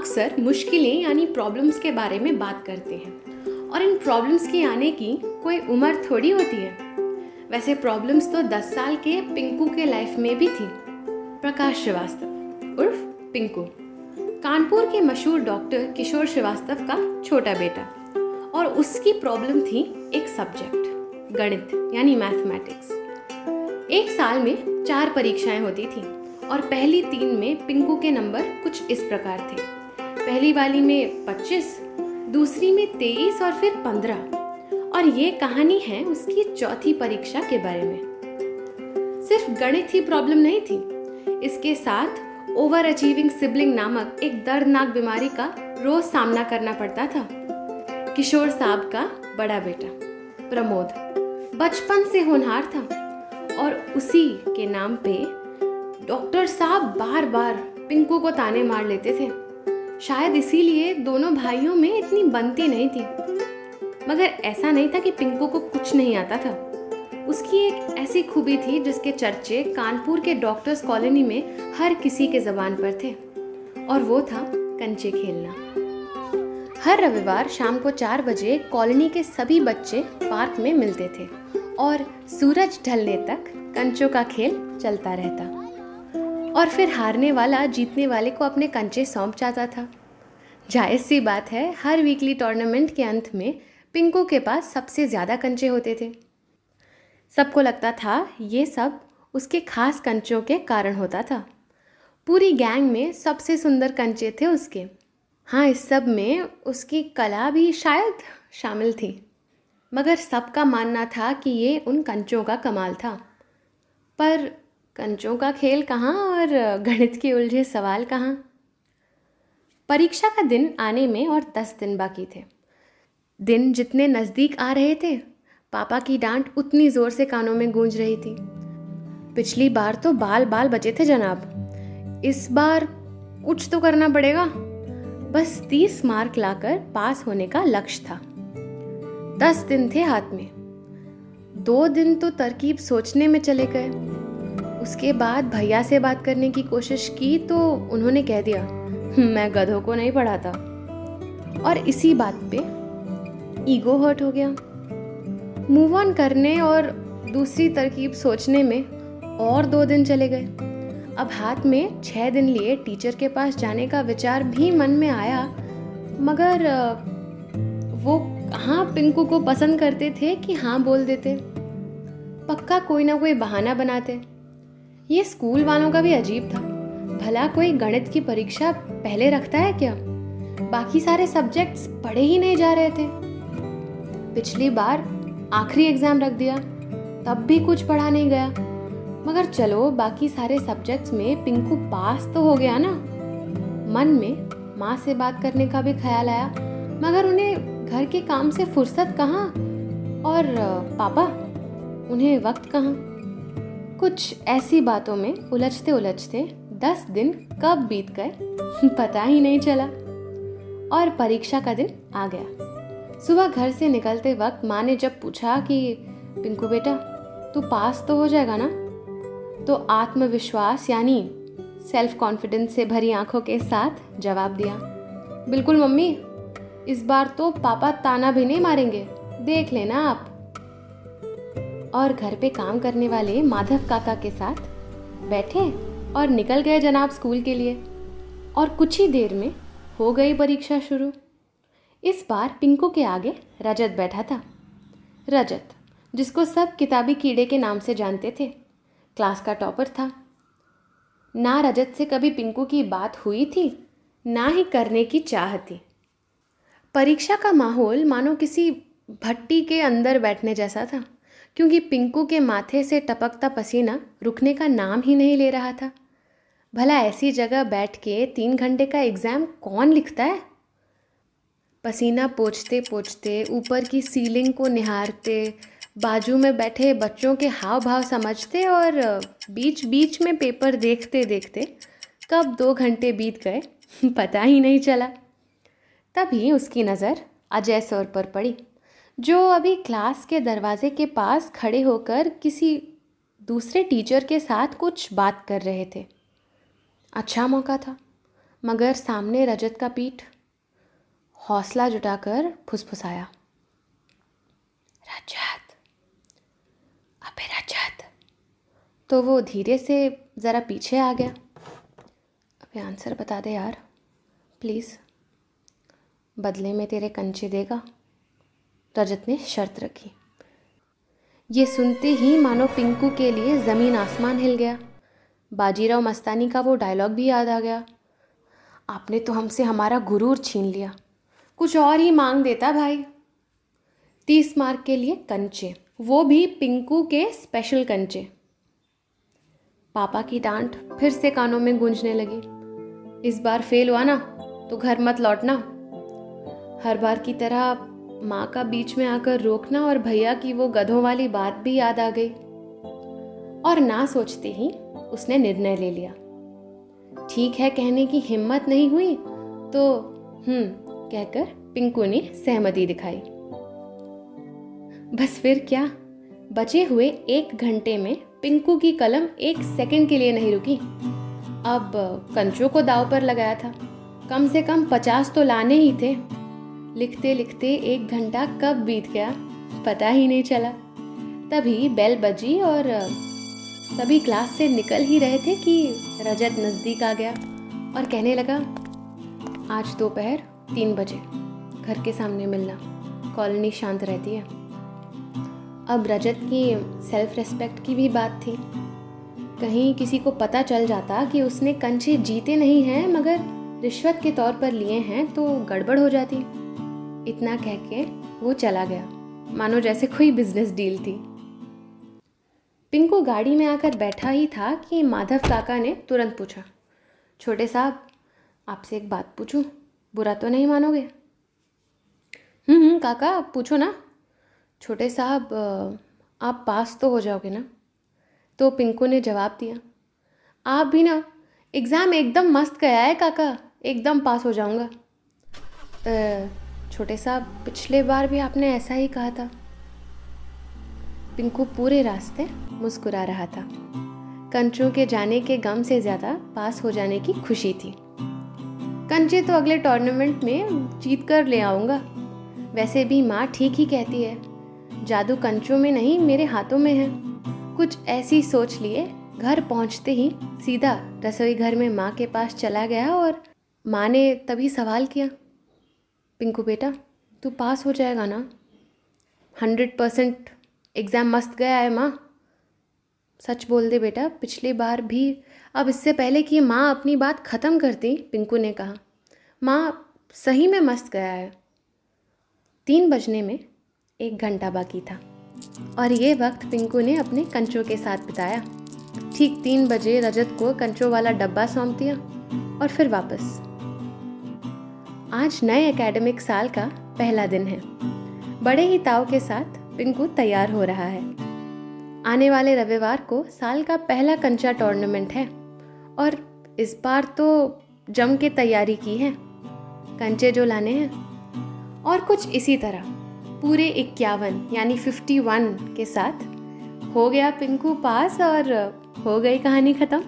अक्सर मुश्किलें यानी प्रॉब्लम्स के बारे में बात करते हैं। और इन प्रॉब्लम्स के आने की कोई उम्र थोड़ी होती है। वैसे प्रॉब्लम्स तो 10 साल के पिंकू के लाइफ में भी थी। प्रकाश श्रीवास्तव, उर्फ़ पिंकू। कानपुर के मशहूर डॉक्टर किशोर श्रीवास्तव का छोटा बेटा। और उसकी प्रॉब्लम थी एक सब्जेक्ट गणित, यानी मैथमेटिक्स एक साल में चार परीक्षाएँ होती थी और पहली तीन में पिंकू के नंबर कुछ इस प्रकार थे। पहली वाली में 25, दूसरी में 23 और फिर 15 और ये कहानी है उसकी चौथी परीक्षा के बारे में। सिर्फ़ गणित ही प्रॉब्लम नहीं थी। इसके साथ ओवर अचीविंग सिबलिंग नामक एक दर्दनाक बीमारी का रोज सामना करना पड़ता था। किशोर साहब का बड़ा बेटा प्रमोद बचपन से होनहार था। और उसी के नाम पे डॉक्टर साहब बार बार पिंकू को ताने मार लेते थे। शायद इसीलिए दोनों भाइयों में इतनी बनती नहीं थी। मगर ऐसा नहीं था कि पिंकू को कुछ नहीं आता था। उसकी एक ऐसी खूबी थी जिसके चर्चे कानपुर के डॉक्टर्स कॉलोनी में हर किसी के जबान पर थे, और वो था कंचे खेलना। हर रविवार शाम को चार बजे कॉलोनी के सभी बच्चे पार्क में मिलते थे, और सूरज ढलने तक कंचों का खेल चलता रहता। और फिर हारने वाला, जीतने वाले को अपने कंचे सौंप जाता था। जायज़ सी बात है, हर वीकली टूर्नामेंट के अंत में पिंकू के पास सबसे ज़्यादा कंचे होते थे। सबको लगता था ये सब उसके खास कंचों के कारण होता था। पूरी गैंग में सबसे सुंदर कंचे थे उसके। हाँ इस सब में उसकी कला भी शायद शामिल थी, मगर सबका मानना था कि ये उन कंचों का कमाल था। पर कंचों का खेल कहाँ और गणित के उलझे सवाल कहाँ? परीक्षा का दिन आने में और दस दिन बाकी थे। दिन जितने नज़दीक आ रहे थे, पापा की डांट उतनी ज़ोर से कानों में गूंज रही थी। पिछली बार तो बाल बाल बचे थे जनाब। इस बार कुछ तो करना पड़ेगा। बस तीस मार्क लाकर पास होने का लक्ष्य था। दस दिन थे हाथ में। दो दिन तो तरकीब सोचने में चले गए। उसके बाद भैया से बात करने की कोशिश की तो उन्होंने कह दिया, मैं गधों को नहीं पढ़ाता। और इसी बात पे ईगो हर्ट हो गया। मूव ऑन करने और दूसरी तरकीब सोचने में और दो दिन चले गए। अब हाथ में छः दिन लिए टीचर के पास जाने का विचार भी मन में आया, मगर वो कहाँ पिंकू को पसंद करते थे कि हाँ बोल देते? पक्का कोई ना कोई बहाना बनाते। ये स्कूल वालों का भी अजीब था। भला कोई गणित की परीक्षा पहले रखता है क्या? बाकी सारे सब्जेक्ट्स पढ़े ही नहीं जा रहे थे। पिछली बार आखिरी एग्ज़ाम रख दिया, तब भी कुछ पढ़ा नहीं गया। मगर चलो, बाकी सारे सब्जेक्ट्स में पिंकू पास तो हो गया ना। मन में माँ से बात करने का भी ख्याल आया, मगर उन्हें घर के काम से फुर्सत कहाँ? और, पापा, उन्हें वक्त कहाँ? कुछ ऐसी बातों में उलझते उलझते दस दिन कब बीत गए, पता ही नहीं चला। और परीक्षा का दिन आ गया। सुबह घर से निकलते वक्त माँ ने जब पूछा कि, पिंकू बेटा, तू पास तो हो जाएगा ना? तो आत्मविश्वास यानी सेल्फ कॉन्फिडेंस से भरी आँखों के साथ जवाब दिया। बिल्कुल मम्मी, इस बार तो पापा ताना भी नहीं मारेंगे। देख लेना आप। और घर पे काम करने वाले माधव काका के साथ बैठे और निकल गए जनाब स्कूल के लिए। और कुछ ही देर में हो गई परीक्षा शुरू। इस बार पिंकू के आगे रजत बैठा था। रजत, जिसको सब किताबी कीड़े के नाम से जानते थे, क्लास का टॉपर था। ना रजत से कभी पिंकू की बात हुई थी, ना ही करने की चाह थी। परीक्षा का माहौल मानो किसी भट्टी के अंदर बैठने जैसा था। क्योंकि पिंकू के माथे से टपकता पसीना रुकने का नाम ही नहीं ले रहा था। भला ऐसी जगह बैठ के तीन घंटे का एग्ज़ाम कौन लिखता है? पसीना पोछते पोछते ऊपर की सीलिंग को निहारते, बाजू में बैठे बच्चों के हाव भाव समझते और बीच बीच में पेपर देखते देखते कब दो घंटे बीत गए, पता ही नहीं चला। तभी उसकी नज़र अजय सर पर पड़ी। जो अभी क्लास के दरवाजे के पास खड़े होकर किसी दूसरे टीचर के साथ कुछ बात कर रहे थे। अच्छा मौका था, मगर सामने रजत का पीठ हौसला जुटाकर फुसफुसाया। रजत, अबे रजत। तो वो धीरे से ज़रा पीछे आ गया। अबे आंसर बता दे यार, प्लीज़। बदले में तेरे कंचे देगा। रजत ने शर्त रखी। ये सुनते ही मानो पिंकू के लिए ज़मीन आसमान हिल गया। बाजीराव मस्तानी का वो डायलॉग भी याद आ गया। आपने तो हमसे हमारा गुरूर छीन लिया। कुछ और ही मांग देता भाई। तीस मार्क के लिए कंचे। वो भी पिंकू के स्पेशल कंचे। पापा की डांट फिर से कानों में गूंजने लगी। इस बार फेल हुआ ना तो घर मत लौटना। हर बार की तरह माँ का बीच में आकर रोकना और भैया की वो गधों वाली बात भी याद आ गई। और ना सोचते ही उसने निर्णय ले लिया। ठीक है, कहने की हिम्मत नहीं हुई तो हम्म कहकर पिंकू ने सहमति दिखाई। बस फिर क्या? बचे हुए एक घंटे में पिंकू की कलम एक सेकंड के लिए नहीं रुकी। अब कंचों को दाव पर लगाया था। कम से कम पचास तो लाने ही थे। लिखते लिखते एक घंटा कब बीत गया? पता ही नहीं चला। तभी बेल बजी और सभी क्लास से निकल ही रहे थे कि रजत नज़दीक आ गया और कहने लगा, आज दोपहर तीन बजे, घर के सामने मिलना। कॉलोनी शांत रहती है। अब रजत की सेल्फ रेस्पेक्ट की भी बात थी। कहीं किसी को पता चल जाता कि उसने कंचे जीते नहीं हैं, मगर रिश्वत के तौर पर लिए हैं तो गड़बड़ हो जाती। इतना कह के वो चला गया। मानो जैसे कोई बिज़नेस डील थी। पिंकू गाड़ी में आकर बैठा ही था कि माधव काका ने तुरंत पूछा छोटे साहब आपसे एक बात पूछूँ? बुरा तो नहीं मानोगे? हम्म, हम्म काका पूछो ना। छोटे साहब आप पास तो हो जाओगे ना? तो पिंकू ने जवाब दिया आप भी ना एग्ज़ाम एकदम मस्त गया है काका एकदम पास हो जाऊँगा। छोटे साहब, पिछले बार भी आपने ऐसा ही कहा था। पिंकू पूरे रास्ते मुस्कुरा रहा था। कंचों के जाने के गम से ज़्यादा पास हो जाने की खुशी थी। कंचे तो अगले टूर्नामेंट में जीत कर ले आऊँगा। वैसे भी माँ ठीक ही कहती है, जादू कंचों में नहीं, मेरे हाथों में है। कुछ ऐसी सोच लिए, घर पहुँचते ही सीधा रसोई घर में माँ के पास चला गया और माँ ने तभी सवाल किया पिंकू बेटा, तू पास हो जाएगा ना। हंड्रेड परसेंट एग्ज़ाम मस्त गया है माँ। सच बोल दे बेटा, पिछली बार भी, अब इससे पहले कि माँ अपनी बात ख़त्म करती, पिंकू ने कहा, माँ, सही में मस्त गया है। तीन बजने में एक घंटा बाकी था, और ये वक्त पिंकू ने अपने कंचों के साथ बिताया। ठीक तीन बजे रजत को कंचों वाला डब्बा सौंप दिया, और फिर वापस। आज नए एकेडमिक साल का पहला दिन है। बड़े ही ताव के साथ पिंकू तैयार हो रहा है। आने वाले रविवार को साल का पहला कंचा टूर्नामेंट है और इस बार तो जम के तैयारी की है। कंचे जो लाने हैं। और कुछ इसी तरह, पूरे इक्यावन, यानी फिफ्टी वन के साथ हो गया पिंकू पास और हो गई कहानी ख़त्म।